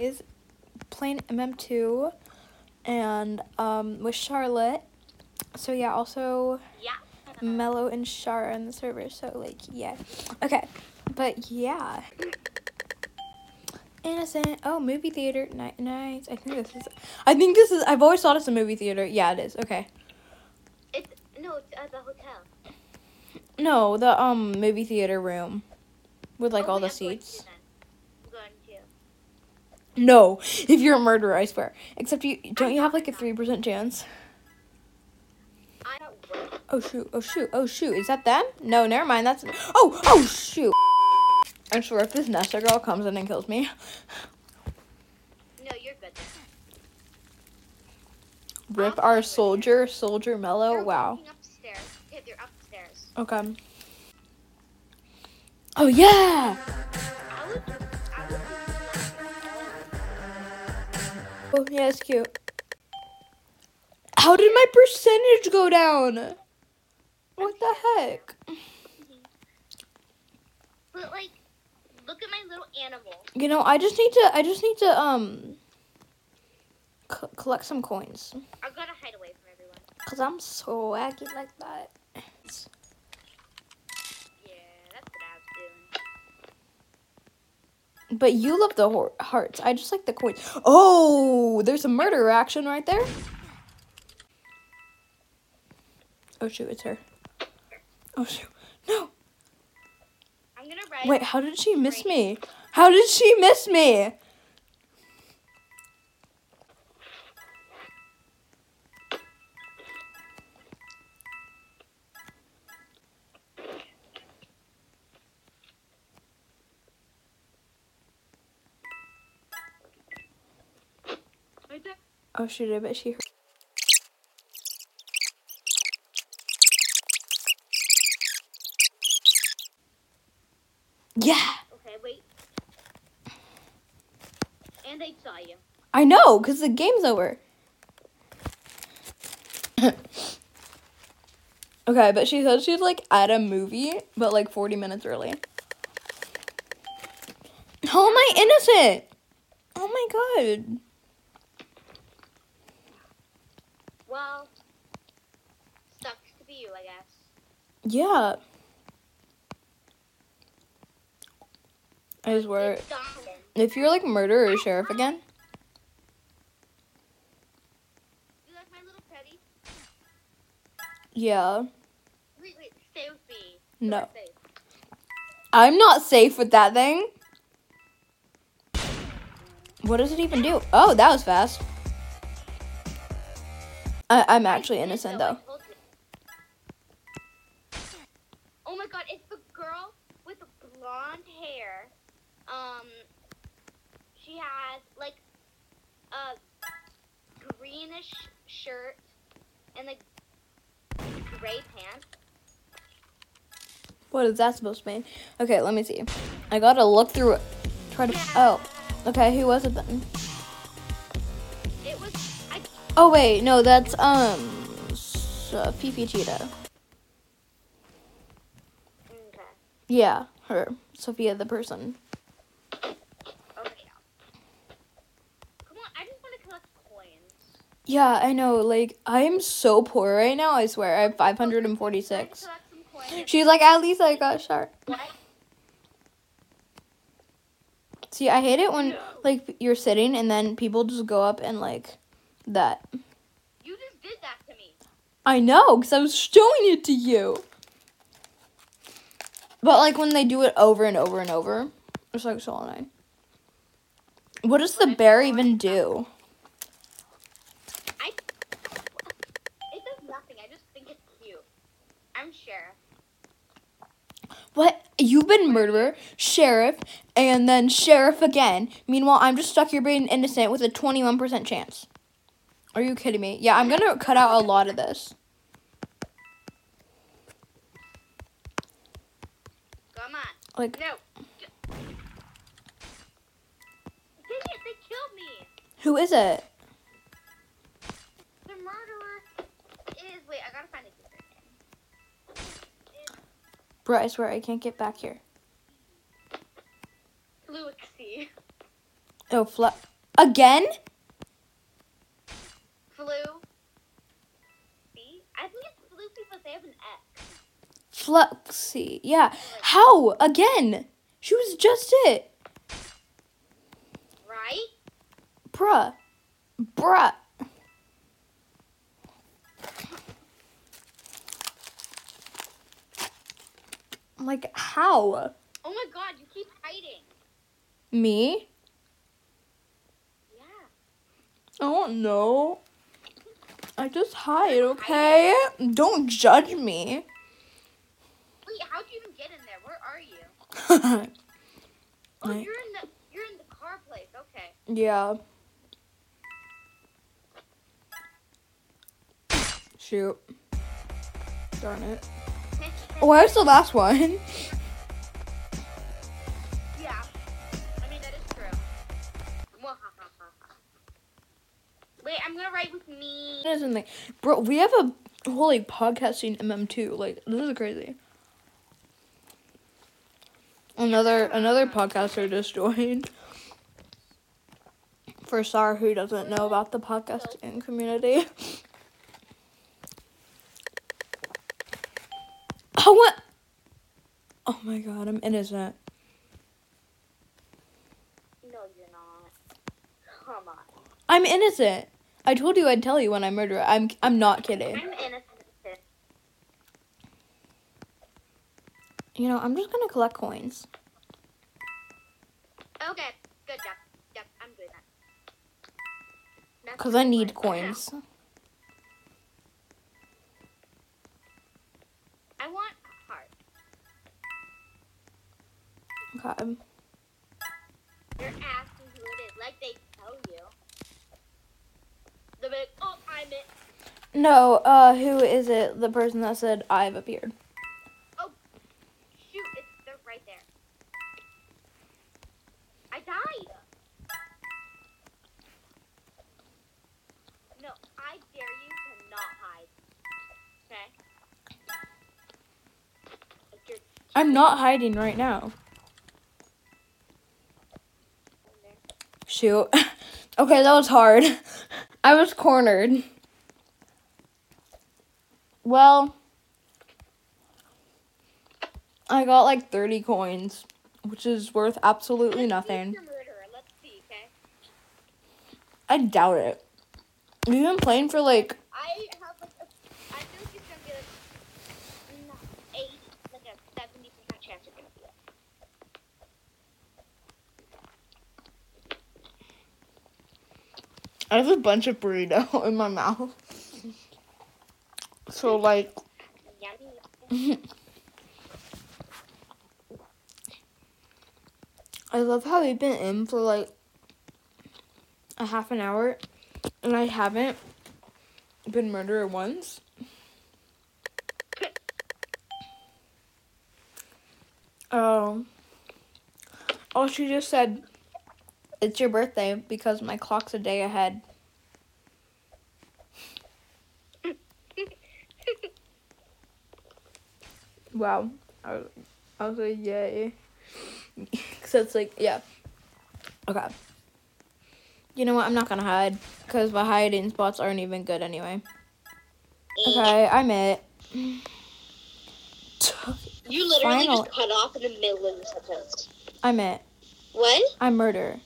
is playing MM2 and um with Charlotte. So yeah, also Yeah. Mello and Char on the server. So like yeah. Okay. But yeah. Innocent. Oh, movie theater. Ni- nice. I think this is. I think this is. I've always thought it's a movie theater. Yeah, it is. Okay. It's no, it's at the hotel. No, the um movie theater room with like Oh, all the seats. then. I'm going to. No, if you're a murderer, I swear. Except you don't you have like a three percent chance? I'm at work. Oh shoot! Oh shoot! Oh shoot! Is that them? No, never mind. That's oh oh shoot! I swear, if this Nesta girl comes in and kills me, No, you're good. rip our soldier, soldier Mellow. Wow. Upstairs. Yeah, upstairs. Okay. Oh yeah! Oh yeah, it's cute. How did my percentage go down? What the heck? But like, look at my little animal. You know, I just need to. I just need to um c- collect some coins. I gotta hide away from everyone. Cause I'm so wacky like that. But you love the hor- hearts. I just like the coins. Oh, there's a murder action right there. Oh shoot, it's her. Oh shoot, no. I'm gonna. Wait, how did she miss me? How did she miss me? Oh shoot, I bet she heard. Yeah, Okay, wait. And I saw you. I know, cause the game's over. okay, but she said she's like at a movie, but like 40 minutes early. How am I innocent? Oh my god. Well, sucks to be you, I guess. Yeah. I swear. If you're like murderer or sheriff again, You like my little Teddy? yeah. Wait, wait, stay with me. No. I'm not safe with that thing. What does it even do? Oh, that was fast. I- I'm actually innocent though, I though. told you. Oh my god, it's the girl with the blonde hair. Um, she has like a greenish shirt and like gray pants. What is that supposed to mean? Okay, let me see. I gotta look through it. Try to. Oh, okay. Who was it then? It was I Oh wait, no, that's um, uh, Fifi Cheetah. okay. Yeah, her. Sophia the person. Okay. Come on, I just want to collect coins. Yeah, I know. Like, I am so poor right now. I swear, I have 546. collect some coins. She's like, at least I got sharp. What? See, I hate it when like you're sitting and then people just go up and like that. You just did that to me. I know, because I was showing it to you. But like when they do it over and over and over, it's like so annoying. What does the bear even do? I. It does nothing. I just think it's cute. I'm sure. What? You've been murderer, sheriff, and then sheriff again. Meanwhile, I'm just stuck here being innocent with a 21% chance. Are you kidding me? Yeah, I'm gonna cut out a lot of this. Come on. Like, No. Dang it! They killed me. who is it? The murderer is. Wait, I gotta find the killer. Bro, I swear I can't get back here. Fluixy. Oh, fla- Again? Fluxy. Yeah. How? Again? She was just it. Right? Bruh. Bruh. Like, how? Oh my god, you keep hiding. Me? Yeah. Oh, I don't know. I just hide, okay? Don't judge me. Wait, how'd you even get in there? Where are you? Oh, I- you're in the you're in the car place. Okay. yeah. Shoot. Darn it. Oh, where's the last one? yeah. I mean that is true. Wait, I'm gonna write with me. Isn't like, bro, we have a whole like podcasting MM2. Like, this is crazy. Another another podcaster just joined. For Sar, who doesn't know about the podcasting community. Oh what? Oh my god, I'm innocent. No, you're not. Come on. I'm innocent. I told you I'd tell you when I murder. I'm I'm not kidding. I'm innocent. You know, I'm just gonna collect coins. Okay, good job. Yep, I'm doing that. Cause I need coins. I want heart. Okay. You're asking who it is, like they tell you. They're like, oh, I'm it. No, uh, who is it? The person that said I've appeared. I'm not hiding right now. Shoot. okay, that was hard. I was cornered. Well, I got like 30 coins, which is worth absolutely Let's see if nothing. you're a murderer. Let's see, okay? I doubt it. We've been playing for like I have like a, I feel like it's gonna be like not eight, like a seventy percent chance you're gonna be it. I have a bunch of burrito in my mouth. So like I love how we've been in for like a half an hour and I haven't been murdered once. Um Oh, she just said it's your birthday because my clock's a day ahead. Wow. I was, I was like, yay. so it's like, yeah. Okay. You know what? I'm not gonna hide because my hiding spots aren't even good anyway. Okay, I'm it. You literally Final- just cut off in the middle of the sentence. I'm it. What? I'm murder.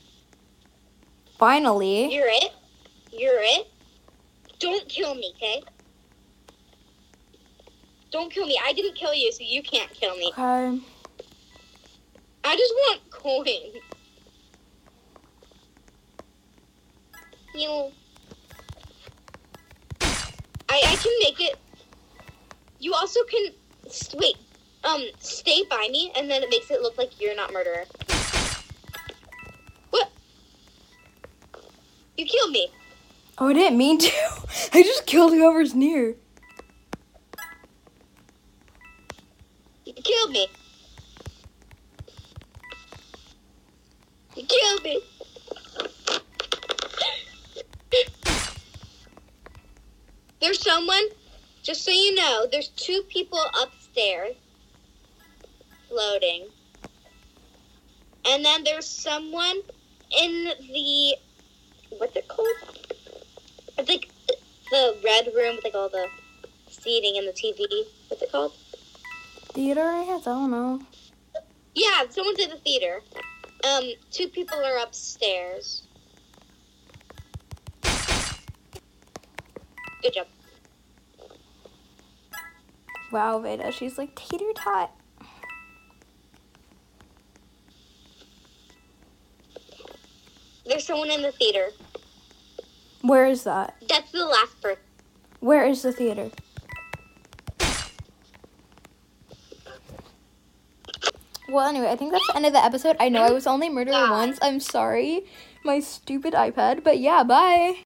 Finally. You're it? You're it? Don't kill me, okay? Don't kill me. I didn't kill you, so you can't kill me. Okay. I just want coin. You know, I I can make it. You also can wait. Um, stay by me, and then it makes it look like you're not murderer. You killed me. Oh, I didn't mean to. I just killed whoever's near. You killed me. You killed me. There's someone, just so you know, there's two people upstairs floating. And then there's someone in the what's it called? It's like the red room with like all the seating and the TV. What's it called? Theater, I guess. I don't know. Yeah, someone's in the theater. Um, two people are upstairs. Good job. Wow, Veda, she's like tater tot. There's someone in the theater. Where is that? That's the last person. Where is the theater? Well, anyway, I think that's the end of the episode. I know I was only murdered once. I'm sorry. My stupid iPad. But yeah, bye.